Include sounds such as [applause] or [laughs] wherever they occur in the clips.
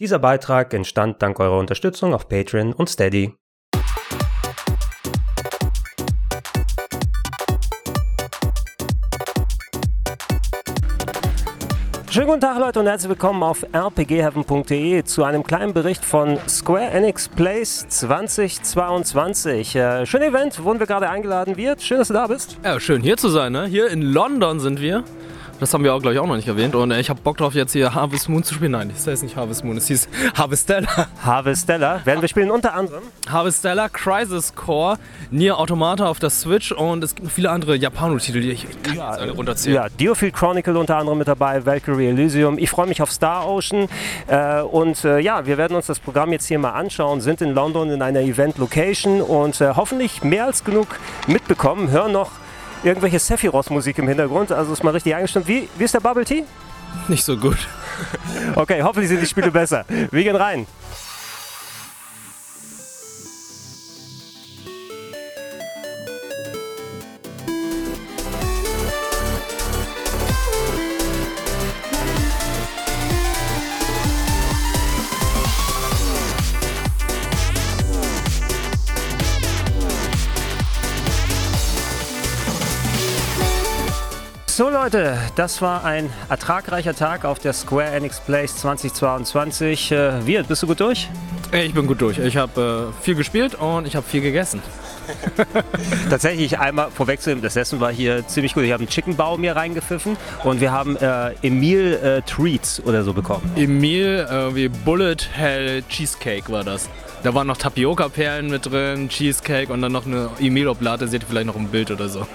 Dieser Beitrag entstand dank eurer Unterstützung auf Patreon und Steady. Schönen guten Tag Leute und herzlich willkommen auf rpgheaven.de zu einem kleinen Bericht von Square Enix Plays 2022. Äh, schönes Event, wurden wir gerade eingeladen wird. Schön, dass du da bist. Ja, schön hier zu sein. Ne? Hier in London sind wir. Das haben wir auch, glaube ich, auch noch nicht erwähnt. Und äh, ich habe Bock drauf, jetzt hier Harvest Moon zu spielen. Nein, das heißt nicht Harvest Moon, es hieß Harvestella. Harvestella werden wir spielen unter anderem. Harvestella, Crisis Core, Nier Automata auf der Switch und es gibt noch viele andere Japano-Titel, die ich kann Ja, alle runterzählen. Ja, Diofield Chronicle unter anderem mit dabei, Valkyrie Elysium. Ich freue mich auf Star Ocean. Äh, und äh, ja, wir werden uns das Programm jetzt hier mal anschauen, sind in London in einer Event-Location und äh, hoffentlich mehr als genug mitbekommen. Hören noch irgendwelche Sephiroth-Musik im Hintergrund, also ist mal richtig eingestimmt. Wie, wie ist der Bubble Tea? Nicht so gut. Okay, hoffentlich sind die Spiele besser. Wir gehen rein. So Leute, das war ein ertragreicher Tag auf der Square Enix Place 2022. Äh, Wirt, bist du gut durch? Ich bin gut durch. Ich habe äh, viel gespielt und ich habe viel gegessen. [laughs] Tatsächlich einmal vorwegzunehmen, das Essen war hier ziemlich gut. Ich habe einen Chicken Bao mir reingepfiffen und wir haben äh, Emil äh, Treats oder so bekommen. Emil, äh, wie Bullet Hell Cheesecake war das. Da waren noch Tapioca-Perlen mit drin, Cheesecake und dann noch eine Emil-Oblate. Seht ihr vielleicht noch im Bild oder so.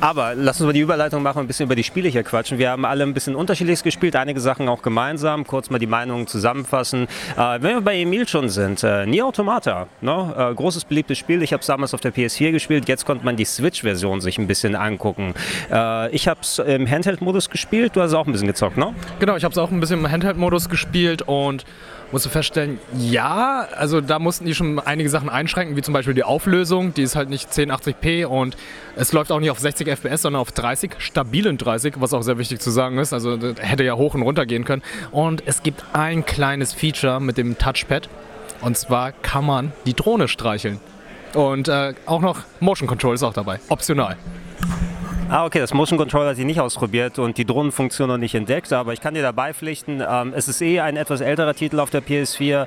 Aber lass uns mal die Überleitung machen und ein bisschen über die Spiele hier quatschen. Wir haben alle ein bisschen unterschiedliches gespielt, einige Sachen auch gemeinsam. Kurz mal die Meinungen zusammenfassen. Äh, wenn wir bei Emil schon sind, äh, Nier Automata, ne? äh, großes beliebtes Spiel. Ich habe es damals auf der PS4 gespielt. Jetzt konnte man die Switch-Version sich ein bisschen angucken. Äh, ich habe es im Handheld-Modus gespielt. Du hast es auch ein bisschen gezockt, ne? Genau, ich habe es auch ein bisschen im Handheld-Modus gespielt und musste feststellen, ja, also da mussten die schon einige Sachen einschränken, wie zum Beispiel die Auflösung, die ist halt nicht 1080p und es läuft auch nicht auf 60 FPS, sondern auf 30, stabilen 30, was auch sehr wichtig zu sagen ist, also das hätte ja hoch und runter gehen können. Und es gibt ein kleines Feature mit dem Touchpad und zwar kann man die Drohne streicheln. Und äh, auch noch Motion Control ist auch dabei, optional. Ah, okay, das Motion Controller hat sie nicht ausprobiert und die Drohnenfunktion noch nicht entdeckt, aber ich kann dir dabei pflichten, ähm, es ist eh ein etwas älterer Titel auf der PS4,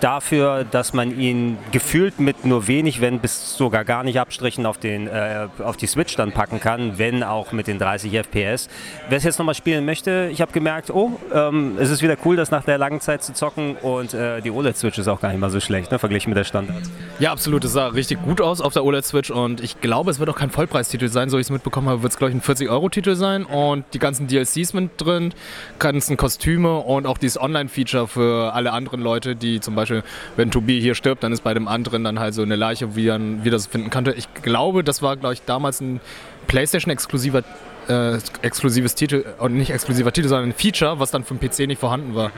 dafür, dass man ihn gefühlt mit nur wenig, wenn bis sogar gar nicht Abstrichen auf, den, äh, auf die Switch dann packen kann, wenn auch mit den 30 FPS. Wer es jetzt nochmal spielen möchte, ich habe gemerkt, oh, ähm, es ist wieder cool, das nach der langen Zeit zu zocken und äh, die OLED-Switch ist auch gar nicht mal so schlecht, ne, verglichen mit der Standard. Ja, absolut. Es sah richtig gut aus auf der OLED-Switch und ich glaube, es wird auch kein Vollpreistitel sein, so ich es mitbekommen habe, wird es, glaube ich, ein 40-Euro-Titel sein und die ganzen DLCs sind drin, ganzen Kostüme und auch dieses Online-Feature für alle anderen Leute, die zum Beispiel, wenn Tobi hier stirbt, dann ist bei dem anderen dann halt so eine Leiche, wie er das finden könnte. Ich glaube, das war, glaube ich, damals ein PlayStation-exklusiver äh, exklusives Titel, und nicht exklusiver Titel, sondern ein Feature, was dann für den PC nicht vorhanden war.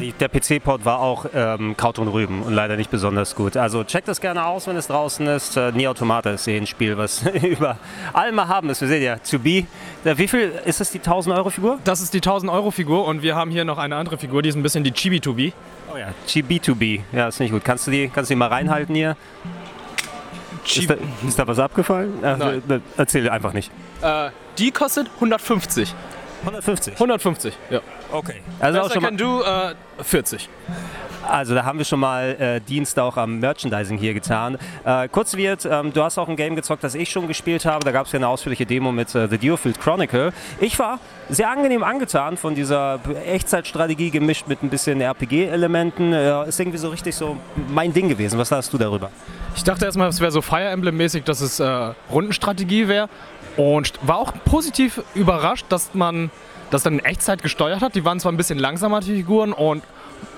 Die- Der PC-Port war auch ähm, Kraut und Rüben und leider nicht besonders gut. Also checkt das gerne aus, wenn es draußen ist. Äh, Nier Automata ist eh ein Spiel, was [laughs] über allem mal haben ist. Wir sehen ja, To Be. Äh, Wie viel ist es, die 1000-Euro-Figur? Das ist die 1000-Euro-Figur und wir haben hier noch eine andere Figur, die ist ein bisschen die Chibi-Tobi. Oh ja, GB2B. Ja, ist nicht gut. Kannst du die, kannst du die mal reinhalten hier? Ist da, ist da was abgefallen? Nein. äh, Erzähl einfach nicht. Äh, die kostet 150. 150. 150, ja. Okay. Also, auch Besser schon mal, du äh, 40. also da haben wir schon mal äh, Dienst auch am Merchandising hier getan. Äh, kurz wird, ähm, du hast auch ein Game gezockt, das ich schon gespielt habe. Da gab es ja eine ausführliche Demo mit äh, The Diofield Chronicle. Ich war sehr angenehm angetan von dieser Echtzeitstrategie gemischt mit ein bisschen RPG-Elementen. Äh, ist irgendwie so richtig so mein Ding gewesen. Was sagst du darüber? Ich dachte erstmal, es wäre so Fire Emblem-mäßig, dass es äh, Rundenstrategie wäre. Und war auch positiv überrascht, dass man das dann in Echtzeit gesteuert hat. Die waren zwar ein bisschen langsamer, die Figuren, und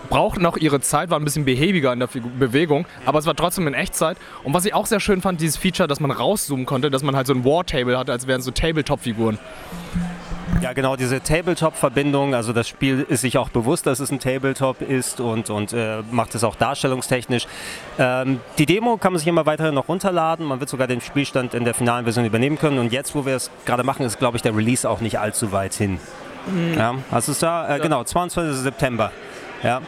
brauchten auch ihre Zeit, waren ein bisschen behäbiger in der Figu Bewegung, aber es war trotzdem in Echtzeit. Und was ich auch sehr schön fand, dieses Feature, dass man rauszoomen konnte, dass man halt so ein War-Table hatte, als wären so Tabletop-Figuren. Ja, genau, diese Tabletop-Verbindung, also das Spiel ist sich auch bewusst, dass es ein Tabletop ist und, und äh, macht es auch darstellungstechnisch. Ähm, die Demo kann man sich immer weiterhin noch runterladen, man wird sogar den Spielstand in der finalen Version übernehmen können und jetzt, wo wir es gerade machen, ist, glaube ich, der Release auch nicht allzu weit hin. Ja, hast du es da? Äh, Genau, 22. September. Ja.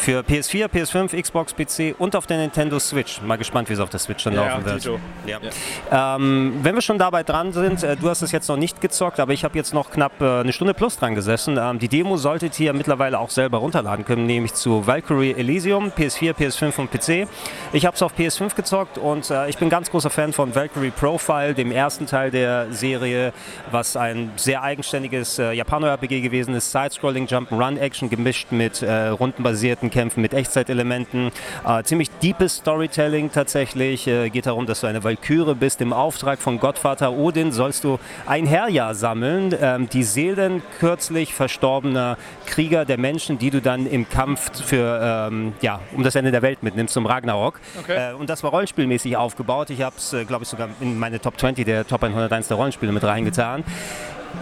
Für PS4, PS5, Xbox, PC und auf der Nintendo Switch. Mal gespannt, wie es auf der Switch dann Ja, laufen wird. Tito. Ja. Ähm, wenn wir schon dabei dran sind, äh, du hast es jetzt noch nicht gezockt, aber ich habe jetzt noch knapp äh, eine Stunde plus dran gesessen. Ähm, die Demo solltet ihr mittlerweile auch selber runterladen können, nämlich zu Valkyrie Elysium, PS4, PS5 und PC. Ich habe es auf PS5 gezockt und äh, ich bin ganz großer Fan von Valkyrie Profile, dem ersten Teil der Serie, was ein sehr eigenständiges äh, Japano-RPG gewesen ist. Side-Scrolling, Jump'n'Run-Action gemischt mit äh, rundenbasierten Kämpfen, mit Echtzeitelementen. Äh, ziemlich deepes Storytelling tatsächlich. Äh, geht darum, dass du eine Valkyrie bist. Im Auftrag von Gottvater Odin sollst du ein Herjahr sammeln. Ähm, die Seelen kürzlich verstorbener Krieger der Menschen, die du dann im Kampf für, ähm, ja, um das Ende der Welt mitnimmst, zum Ragnarok. Okay. Äh, und das war rollenspielmäßig aufgebaut. Ich habe es, äh, glaube ich, sogar in meine Top 20 der Top 101 der Rollenspiele mit reingetan.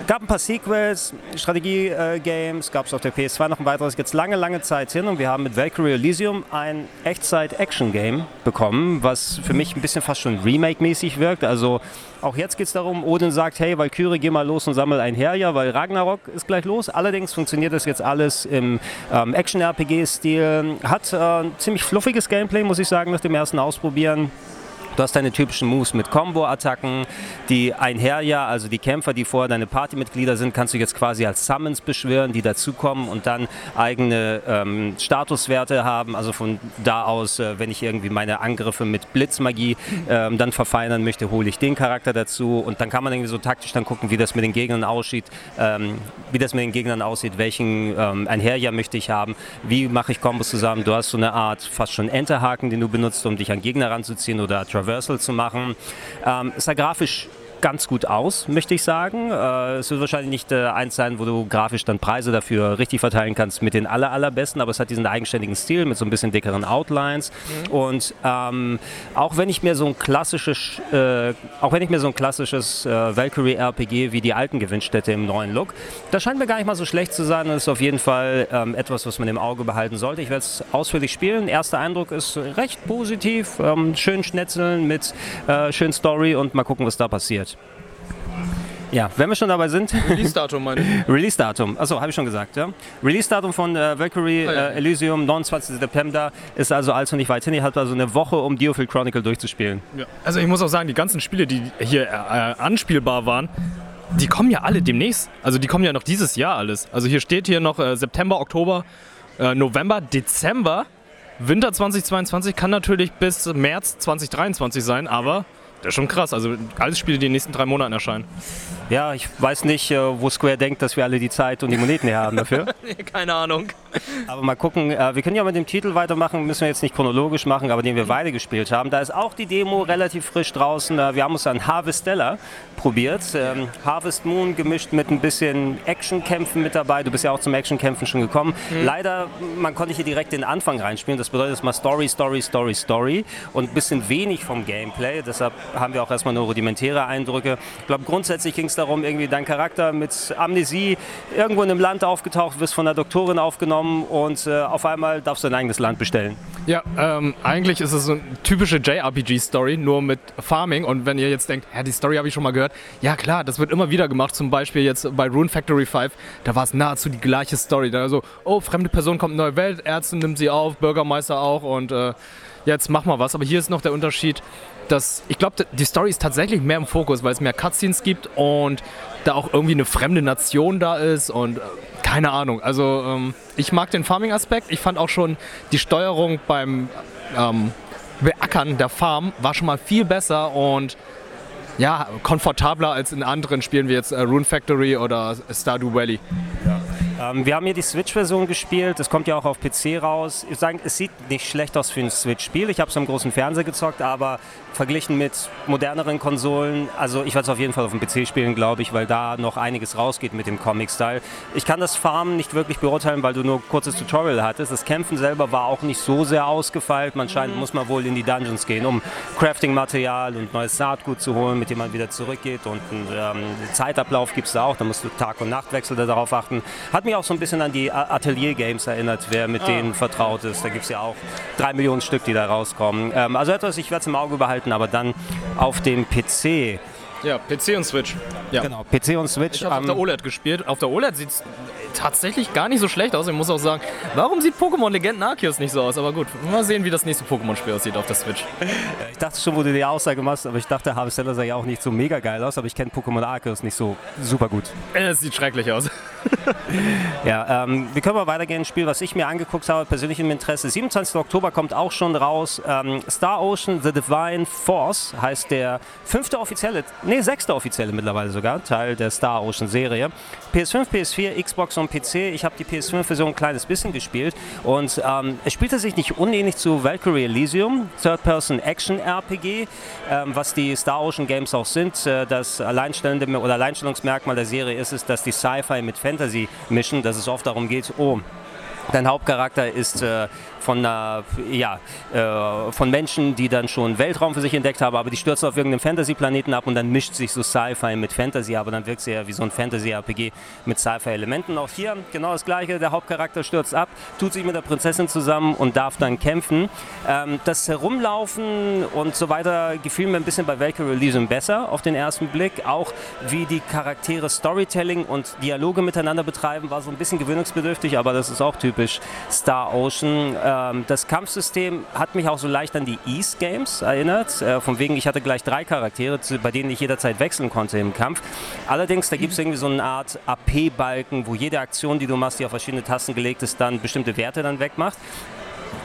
Gab ein paar Sequels, Strategie-Games, gab es auf der PS2 noch ein weiteres, jetzt lange, lange Zeit hin und wir haben mit Valkyrie Elysium ein Echtzeit-Action-Game bekommen, was für mich ein bisschen fast schon Remake-mäßig wirkt. Also auch jetzt geht es darum, Odin sagt, hey Valkyrie, geh mal los und sammel ein Herjahr, weil Ragnarok ist gleich los. Allerdings funktioniert das jetzt alles im ähm, Action-RPG-Stil, hat äh, ein ziemlich fluffiges Gameplay, muss ich sagen, nach dem ersten Ausprobieren. Du hast deine typischen Moves mit Combo-Attacken, die Einherja, also die Kämpfer, die vorher deine Partymitglieder sind, kannst du jetzt quasi als Summons beschwören, die dazukommen und dann eigene ähm, Statuswerte haben. Also von da aus, äh, wenn ich irgendwie meine Angriffe mit Blitzmagie ähm, dann verfeinern möchte, hole ich den Charakter dazu und dann kann man irgendwie so taktisch dann gucken, wie das mit den Gegnern aussieht, ähm, wie das mit den Gegnern aussieht, welchen ähm, Einherja möchte ich haben, wie mache ich Kombos zusammen. Du hast so eine Art fast schon Enterhaken, den du benutzt, um dich an Gegner ranzuziehen oder Traversal zu machen. Ähm, es sah grafisch ganz gut aus, möchte ich sagen. Äh, es wird wahrscheinlich nicht äh, eins sein, wo du grafisch dann Preise dafür richtig verteilen kannst mit den aller, allerbesten, aber es hat diesen eigenständigen Stil mit so ein bisschen dickeren Outlines. Und ähm, auch wenn ich mir so ein klassisches, äh, auch wenn ich mir so ein klassisches äh, Valkyrie RPG wie die alten gewünscht hätte im neuen Look, das scheint mir gar nicht mal so schlecht zu sein. Das ist auf jeden Fall ähm, etwas, was man im Auge behalten sollte. Ich werde es ausführlich spielen. Erster Eindruck ist recht positiv, ähm, schön schnetzeln mit äh, schön Story und mal gucken, was da passiert. Ja, wenn wir schon dabei sind. [laughs] Release-Datum meine ich. Release-Datum, achso, habe ich schon gesagt, ja. Release-Datum von äh, Valkyrie Ah, ja. äh, Elysium, 29. September, ist also allzu nicht weit hin. Ihr habt also eine Woche, um Diofield Chronicle durchzuspielen. Ja. Also ich muss auch sagen, die ganzen Spiele, die hier äh, anspielbar waren, die kommen ja alle demnächst. Also die kommen ja noch dieses Jahr alles. Also hier steht hier noch äh, September, Oktober, äh, November, Dezember. Winter 2022 kann natürlich bis März 2023 sein, aber das ist schon krass. Also alles Spiele, die in den nächsten drei Monaten erscheinen. Ja, ich weiß nicht, äh, wo Square denkt, dass wir alle die Zeit und die Moneten her haben dafür. [laughs] Keine Ahnung. [laughs] Aber mal gucken, äh, wir können ja mit dem Titel weitermachen, müssen wir jetzt nicht chronologisch machen, aber den wir beide gespielt haben. Da ist auch die Demo relativ frisch draußen. Äh, wir haben uns an Harvestella probiert. Ähm, Harvest Moon gemischt mit ein bisschen Actionkämpfen mit dabei. Du bist ja auch zum Actionkämpfen schon gekommen. Leider, man konnte hier direkt den Anfang reinspielen. Das bedeutet erstmal Story, Story, Story, Story und ein bisschen wenig vom Gameplay. Deshalb haben wir auch erstmal nur rudimentäre Eindrücke. Ich glaube, grundsätzlich ging es darum, irgendwie dein Charakter mit Amnesie irgendwo in einem Land aufgetaucht, wirst von der Doktorin aufgenommen und äh, auf einmal darfst du dein eigenes Land bestellen. Ja, ähm, eigentlich ist es so eine typische JRPG-Story, nur mit Farming. Und wenn ihr jetzt denkt, ja, die Story habe ich schon mal gehört, ja klar, das wird immer wieder gemacht. Zum Beispiel jetzt bei Rune Factory 5, da war es nahezu die gleiche Story. Da so, oh, fremde Person kommt in neue Welt, Ärzte nimmt sie auf, Bürgermeister auch und äh, jetzt mach mal was. Aber hier ist noch der Unterschied, dass ich glaube, die Story ist tatsächlich mehr im Fokus, weil es mehr Cutscenes gibt und da auch irgendwie eine fremde Nation da ist und äh, keine Ahnung. Also ähm, ich mag den Farming-Aspekt. Ich fand auch schon die Steuerung beim ähm, Beackern der Farm war schon mal viel besser und ja, komfortabler als in anderen Spielen wie jetzt äh, Rune Factory oder Stardew Valley. Ähm, wir haben hier die Switch-Version gespielt. Das kommt ja auch auf PC raus. Ich sagen, es sieht nicht schlecht aus für ein Switch-Spiel. Ich habe es am großen Fernseher gezockt, aber verglichen mit moderneren Konsolen, also ich werde es auf jeden Fall auf dem PC spielen, glaube ich, weil da noch einiges rausgeht mit dem Comic-Style. Ich kann das Farmen nicht wirklich beurteilen, weil du nur ein kurzes Tutorial hattest. Das Kämpfen selber war auch nicht so sehr ausgefeilt. Man scheint, muss man wohl in die Dungeons gehen, um Crafting-Material und neues Saatgut zu holen, mit dem man wieder zurückgeht. Und einen ähm, Zeitablauf gibt es da auch. Da musst du Tag- und Nachtwechsel darauf achten. Hat mich auch so ein bisschen an die A- Atelier-Games erinnert, wer mit denen vertraut ist. Da gibt es ja auch drei Millionen Stück, die da rauskommen. Ähm, also etwas, ich werde es im Auge behalten, aber dann auf dem PC. Ja, PC und Switch. Ja. Genau, PC und Switch. Ich habe auf der OLED gespielt. Auf der OLED sieht es tatsächlich gar nicht so schlecht aus. Ich muss auch sagen, warum sieht Pokémon Legenden Arceus nicht so aus? Aber gut, mal sehen, wie das nächste Pokémon-Spiel aussieht auf der Switch. Ich dachte schon, wo du die Aussage machst, aber ich dachte, Harvesteller sah ja auch nicht so mega geil aus, aber ich kenne Pokémon Arceus nicht so super gut. Es sieht schrecklich aus. [laughs] ja, ähm, wir können mal weitergehen. Ein Spiel, was ich mir angeguckt habe, persönlich im Interesse. 27. Oktober kommt auch schon raus. Ähm, Star Ocean The Divine Force heißt der fünfte offizielle, nee, sechste offizielle mittlerweile sogar, Teil der Star Ocean Serie. PS5, PS4, Xbox und PC. Ich habe die PS5-Version ein kleines bisschen gespielt und ähm, es spielte sich nicht unähnlich zu Valkyrie Elysium, Third-Person-Action-RPG, ähm, was die Star Ocean Games auch sind. Äh, das alleinstellende oder Alleinstellungsmerkmal der Serie ist es, dass die Sci-Fi mit Fantasy mischen, dass es oft darum geht, oh, Dein Hauptcharakter ist äh, von, äh, ja, äh, von Menschen, die dann schon Weltraum für sich entdeckt haben, aber die stürzen auf irgendeinem Fantasy-Planeten ab und dann mischt sich so Sci-Fi mit Fantasy, aber dann wirkt es ja wie so ein Fantasy-RPG mit Sci-Fi-Elementen. Auch hier genau das gleiche, der Hauptcharakter stürzt ab, tut sich mit der Prinzessin zusammen und darf dann kämpfen. Ähm, das Herumlaufen und so weiter gefiel mir ein bisschen bei Valkyrie Elysium besser auf den ersten Blick. Auch wie die Charaktere Storytelling und Dialoge miteinander betreiben, war so ein bisschen gewöhnungsbedürftig, aber das ist auch typisch Star Ocean. Ähm, das Kampfsystem hat mich auch so leicht an die East Games erinnert. Äh, von wegen, ich hatte gleich drei Charaktere, bei denen ich jederzeit wechseln konnte im Kampf. Allerdings, da gibt es irgendwie so eine Art AP-Balken, wo jede Aktion, die du machst, die auf verschiedene Tasten gelegt ist, dann bestimmte Werte dann wegmacht.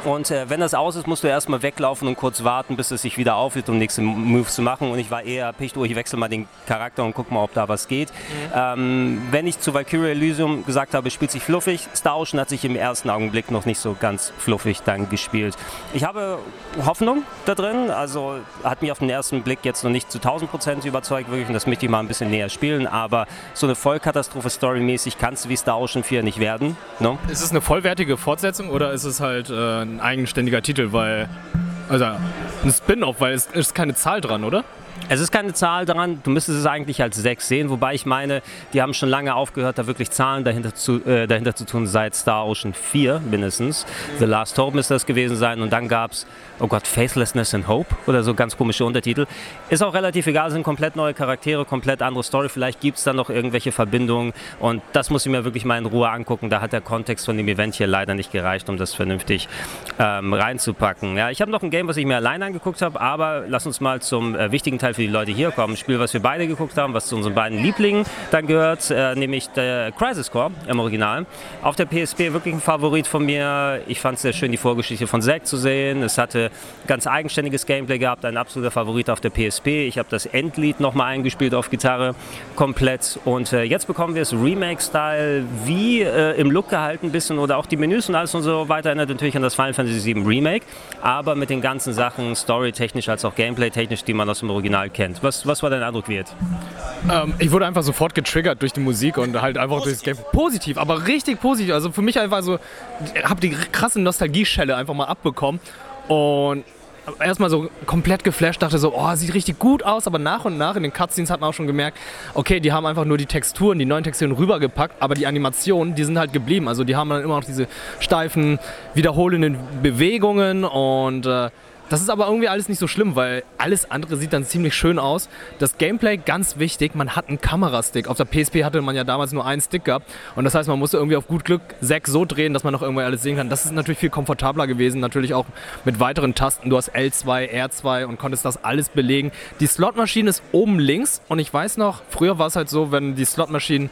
Und äh, wenn das aus ist, musst du erstmal weglaufen und kurz warten, bis es sich wieder aufhört, um nächste Moves zu machen. Und ich war eher picht, oh, ich wechsle mal den Charakter und guck mal, ob da was geht. Mhm. Ähm, wenn ich zu Valkyrie Elysium gesagt habe, spielt sich fluffig, Star Ocean hat sich im ersten Augenblick noch nicht so ganz fluffig dann gespielt. Ich habe Hoffnung da drin, also hat mich auf den ersten Blick jetzt noch nicht zu 1000 Prozent überzeugt, wirklich, und das möchte ich mal ein bisschen näher spielen, aber so eine Vollkatastrophe storymäßig kann es wie Star Ocean 4 nicht werden. No? Ist es eine vollwertige Fortsetzung oder ist es halt äh, ein eigenständiger Titel, weil. Also ein Spin-off, weil es ist keine Zahl dran, oder? Es ist keine Zahl dran, du müsstest es eigentlich als 6 sehen, wobei ich meine, die haben schon lange aufgehört, da wirklich Zahlen dahinter zu, äh, dahinter zu tun, seit Star Ocean 4 mindestens. The Last Hope müsste das gewesen sein und dann gab es oh Gott, Faithlessness and Hope oder so ganz komische Untertitel. Ist auch relativ egal, sind komplett neue Charaktere, komplett andere Story. Vielleicht gibt es da noch irgendwelche Verbindungen und das muss ich mir wirklich mal in Ruhe angucken. Da hat der Kontext von dem Event hier leider nicht gereicht, um das vernünftig ähm, reinzupacken. Ja, ich habe noch ein Game, was ich mir allein angeguckt habe, aber lass uns mal zum äh, wichtigen Teil für die Leute hier kommen. Ein Spiel, was wir beide geguckt haben, was zu unseren beiden Lieblingen dann gehört, äh, nämlich der Crisis Core im Original. Auf der PSP wirklich ein Favorit von mir. Ich fand es sehr schön, die Vorgeschichte von Zack zu sehen. Es hatte ganz eigenständiges Gameplay gehabt, ein absoluter Favorit auf der PSP. Ich habe das Endlied nochmal eingespielt auf Gitarre komplett und äh, jetzt bekommen wir es Remake-Style wie äh, im Look gehalten ein bisschen oder auch die Menüs und alles und so weiter erinnert natürlich an das Final Fantasy VII Remake, aber mit den ganzen Sachen storytechnisch als auch gameplay-technisch, die man aus dem Original kennt. Was, was war dein Eindruck, Wirt? Ähm, ich wurde einfach sofort getriggert durch die Musik und halt einfach durch das Game. Positiv, aber richtig positiv. Also für mich einfach so, ich habe die krasse Nostalgie-Schelle einfach mal abbekommen und erstmal so komplett geflasht, dachte so, oh, sieht richtig gut aus, aber nach und nach in den Cutscenes hat man auch schon gemerkt, okay, die haben einfach nur die Texturen, die neuen Texturen rübergepackt, aber die Animationen, die sind halt geblieben. Also die haben dann immer noch diese steifen, wiederholenden Bewegungen und äh, das ist aber irgendwie alles nicht so schlimm, weil alles andere sieht dann ziemlich schön aus. Das Gameplay ganz wichtig, man hat einen Kamerastick. Auf der PSP hatte man ja damals nur einen Stick gehabt und das heißt, man musste irgendwie auf gut Glück sechs so drehen, dass man noch irgendwie alles sehen kann. Das ist natürlich viel komfortabler gewesen, natürlich auch mit weiteren Tasten. Du hast L2, R2 und konntest das alles belegen. Die Slotmaschine ist oben links und ich weiß noch, früher war es halt so, wenn die Slotmaschinen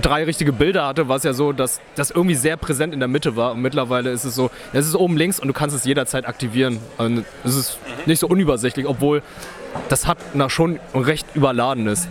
drei richtige Bilder hatte, war es ja so, dass das irgendwie sehr präsent in der Mitte war. Und mittlerweile ist es so, es ist oben links und du kannst es jederzeit aktivieren. Und es ist nicht so unübersichtlich, obwohl das hat nach schon recht überladen ist.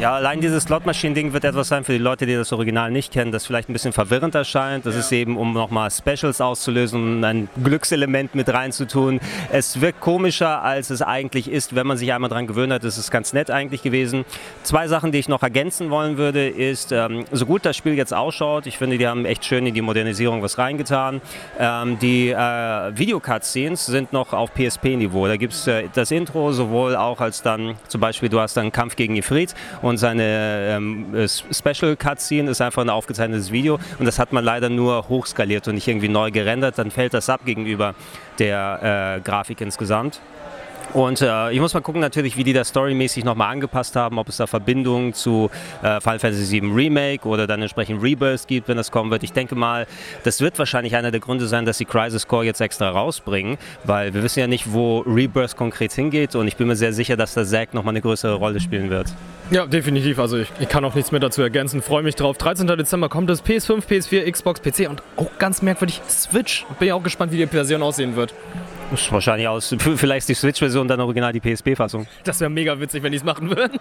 Ja, allein dieses Slot-Maschinen-Ding wird etwas sein für die Leute, die das Original nicht kennen, das vielleicht ein bisschen verwirrend erscheint. Das ja. ist eben, um nochmal Specials auszulösen, und ein Glückselement mit reinzutun. Es wirkt komischer, als es eigentlich ist. Wenn man sich einmal daran gewöhnt hat, ist es ganz nett eigentlich gewesen. Zwei Sachen, die ich noch ergänzen wollen würde, ist, ähm, so gut das Spiel jetzt ausschaut, ich finde, die haben echt schön in die Modernisierung was reingetan. Ähm, die äh, Videocutscenes sind noch auf PSP-Niveau. Da gibt es äh, das Intro sowohl auch als dann, zum Beispiel, du hast dann Kampf gegen Ifrit und seine ähm, äh, Special Cutscene ist einfach ein aufgezeichnetes Video und das hat man leider nur hochskaliert und nicht irgendwie neu gerendert, dann fällt das ab gegenüber der äh, Grafik insgesamt. Und äh, ich muss mal gucken natürlich, wie die das storymäßig nochmal angepasst haben, ob es da Verbindungen zu äh, Final Fantasy VII Remake oder dann entsprechend Rebirth gibt, wenn das kommen wird. Ich denke mal, das wird wahrscheinlich einer der Gründe sein, dass sie Crisis Core jetzt extra rausbringen, weil wir wissen ja nicht, wo Rebirth konkret hingeht und ich bin mir sehr sicher, dass der Zack nochmal eine größere Rolle spielen wird. Ja, definitiv. Also ich, ich kann auch nichts mehr dazu ergänzen. Freue mich drauf. 13. Dezember kommt es. PS5, PS4, Xbox, PC und auch ganz merkwürdig Switch. Bin ja auch gespannt, wie die Version aussehen wird. Wahrscheinlich aus. Vielleicht die Switch-Version, dann original die PSP-Fassung. Das wäre mega witzig, wenn die es machen würden.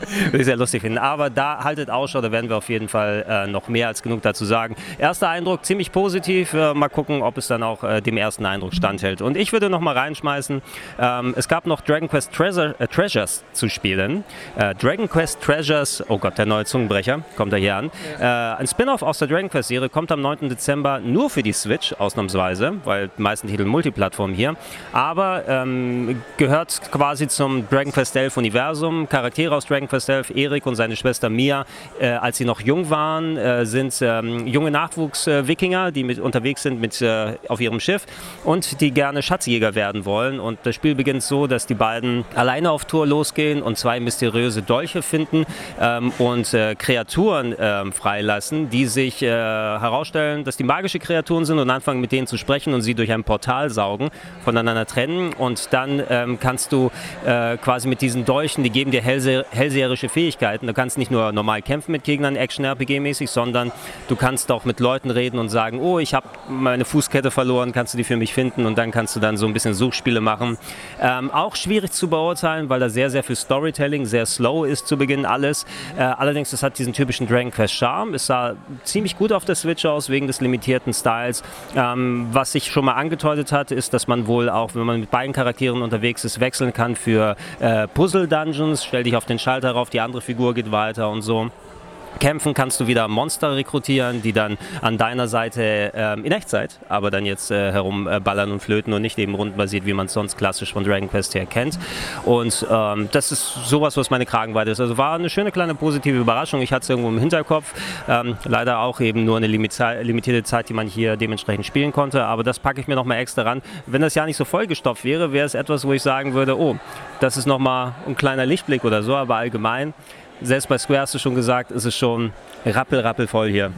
[laughs] Würde ich sehr lustig finden. Aber da haltet Ausschau, da werden wir auf jeden Fall äh, noch mehr als genug dazu sagen. Erster Eindruck ziemlich positiv. Äh, mal gucken, ob es dann auch äh, dem ersten Eindruck standhält. Und ich würde noch mal reinschmeißen, ähm, es gab noch Dragon Quest Treasure, äh, Treasures zu spielen. Äh, Dragon Quest Treasures, oh Gott, der neue Zungenbrecher, kommt er hier an. Äh, ein Spin-off aus der Dragon Quest Serie kommt am 9. Dezember nur für die Switch, ausnahmsweise, weil die meisten Titel Multiplattform hier. Aber ähm, gehört quasi zum Dragon Quest 11 Universum. Charaktere aus Dragon Quest 11, Erik und seine Schwester Mia, äh, als sie noch jung waren, äh, sind ähm, junge Nachwuchs-Wikinger, die mit, unterwegs sind mit, äh, auf ihrem Schiff und die gerne Schatzjäger werden wollen. Und das Spiel beginnt so, dass die beiden alleine auf Tour losgehen und zwei mysteriöse Dolche finden ähm, und äh, Kreaturen ähm, freilassen, die sich äh, herausstellen, dass die magische Kreaturen sind und anfangen mit denen zu sprechen und sie durch ein Portal saugen, voneinander trennen. Und dann ähm, kannst du äh, quasi mit diesen Dolchen, die geben dir hellse hellseherische Fähigkeiten. Du kannst nicht nur normal kämpfen mit Gegnern, Action-RPG-mäßig, sondern du kannst auch mit Leuten reden und sagen, oh, ich habe meine Fußkette verloren, kannst du die für mich finden? Und dann kannst du dann so ein bisschen Suchspiele machen. Ähm, auch schwierig zu beurteilen, weil da sehr, sehr viel Storytelling, sehr slow ist zu Beginn alles. Äh, allerdings, das hat diesen typischen Dragon Quest Charme. Es sah ziemlich gut auf der Switch aus, wegen des limitierten Styles. Ähm, was sich schon mal angedeutet hat, ist, dass man wohl auch, wenn man mit beiden Charakteren unterwegs ist, wechseln kann für äh, Puzzle-Dungeons. Stell dich auf den Schalter rauf, die andere Figur geht weiter und so. Kämpfen kannst du wieder Monster rekrutieren, die dann an deiner Seite ähm, in Echtzeit, aber dann jetzt äh, herumballern und flöten und nicht eben rundenbasiert, wie man es sonst klassisch von Dragon Quest her kennt. Und ähm, das ist sowas, was meine Kragenweite ist. Also war eine schöne kleine positive Überraschung. Ich hatte es irgendwo im Hinterkopf. Ähm, leider auch eben nur eine limitierte Zeit, die man hier dementsprechend spielen konnte. Aber das packe ich mir nochmal extra ran. Wenn das ja nicht so vollgestopft wäre, wäre es etwas, wo ich sagen würde, oh, das ist nochmal ein kleiner Lichtblick oder so, aber allgemein selbst bei Square hast du schon gesagt, ist es schon rappel, rappel voll hier.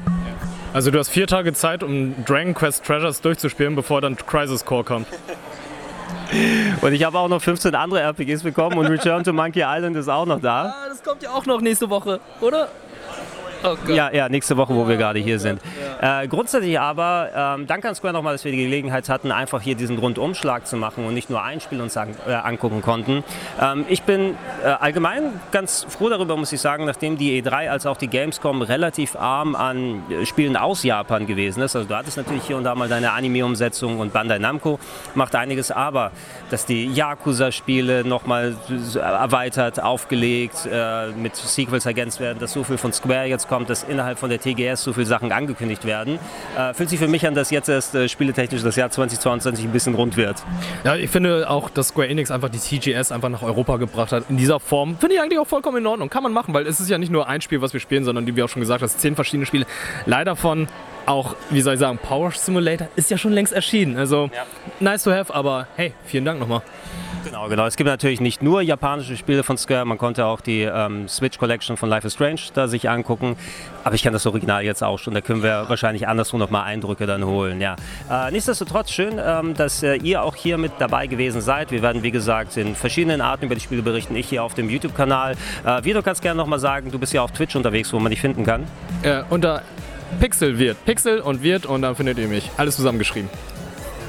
Also du hast vier Tage Zeit, um Dragon Quest Treasures durchzuspielen, bevor dann Crisis Core kommt. [laughs] Und ich habe auch noch 15 andere RPGs bekommen und Return to Monkey Island ist auch noch da. Ah, das kommt ja auch noch nächste Woche, oder? [laughs] Oh ja, ja, nächste Woche, wo wir gerade hier sind. Äh, grundsätzlich aber, ähm, danke an Square nochmal, dass wir die Gelegenheit hatten, einfach hier diesen Rundumschlag zu machen und nicht nur ein Spiel uns an, äh, angucken konnten. Ähm, ich bin äh, allgemein ganz froh darüber, muss ich sagen, nachdem die E3 als auch die Gamescom relativ arm an äh, Spielen aus Japan gewesen ist. Also du hattest natürlich hier und da mal deine Anime-Umsetzung und Bandai Namco macht einiges, aber dass die Yakuza-Spiele nochmal erweitert, aufgelegt, äh, mit Sequels ergänzt werden, dass so viel von Square jetzt kommt, dass innerhalb von der TGS so viele Sachen angekündigt werden. Äh, fühlt sich für mich an, dass jetzt erst äh, spieletechnisch das Jahr 2022 ein bisschen rund wird. Ja, ich finde auch, dass Square Enix einfach die TGS einfach nach Europa gebracht hat. In dieser Form finde ich eigentlich auch vollkommen in Ordnung. Kann man machen, weil es ist ja nicht nur ein Spiel, was wir spielen, sondern wie wir auch schon gesagt haben, zehn verschiedene Spiele. Leider von auch, wie soll ich sagen, Power Simulator ist ja schon längst erschienen. Also ja. nice to have, aber hey, vielen Dank nochmal. Genau, genau. Es gibt natürlich nicht nur japanische Spiele von Square, man konnte auch die ähm, Switch Collection von Life is Strange da sich angucken. Aber ich kann das Original jetzt auch schon, da können wir wahrscheinlich anderswo nochmal Eindrücke dann holen. Ja. Äh, nichtsdestotrotz schön, ähm, dass äh, ihr auch hier mit dabei gewesen seid. Wir werden, wie gesagt, in verschiedenen Arten über die Spiele berichten. Ich hier auf dem YouTube-Kanal. Äh, du kannst gerne nochmal sagen, du bist ja auf Twitch unterwegs, wo man dich finden kann. Äh, unter Pixel wird. Pixel und wird und dann findet ihr mich. Alles zusammengeschrieben.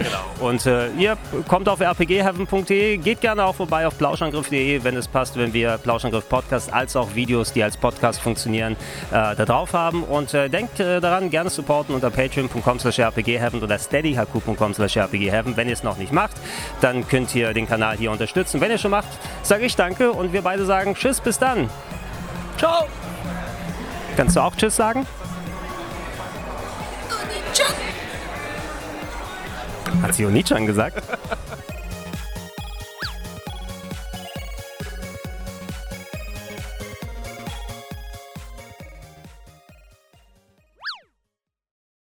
Genau. Und äh, ihr kommt auf rpgheaven.de, geht gerne auch vorbei auf plauschangriff.de, wenn es passt, wenn wir Plauschangriff Podcast als auch Videos, die als Podcast funktionieren, äh, da drauf haben. Und äh, denkt äh, daran, gerne supporten unter patreon.com slash rpgheaven oder steadyhq.com slash rpgheaven. Wenn ihr es noch nicht macht, dann könnt ihr den Kanal hier unterstützen. Wenn ihr schon macht, sage ich danke und wir beide sagen Tschüss, bis dann. Ciao. Kannst du auch Tschüss sagen? Hat sie Onichan gesagt?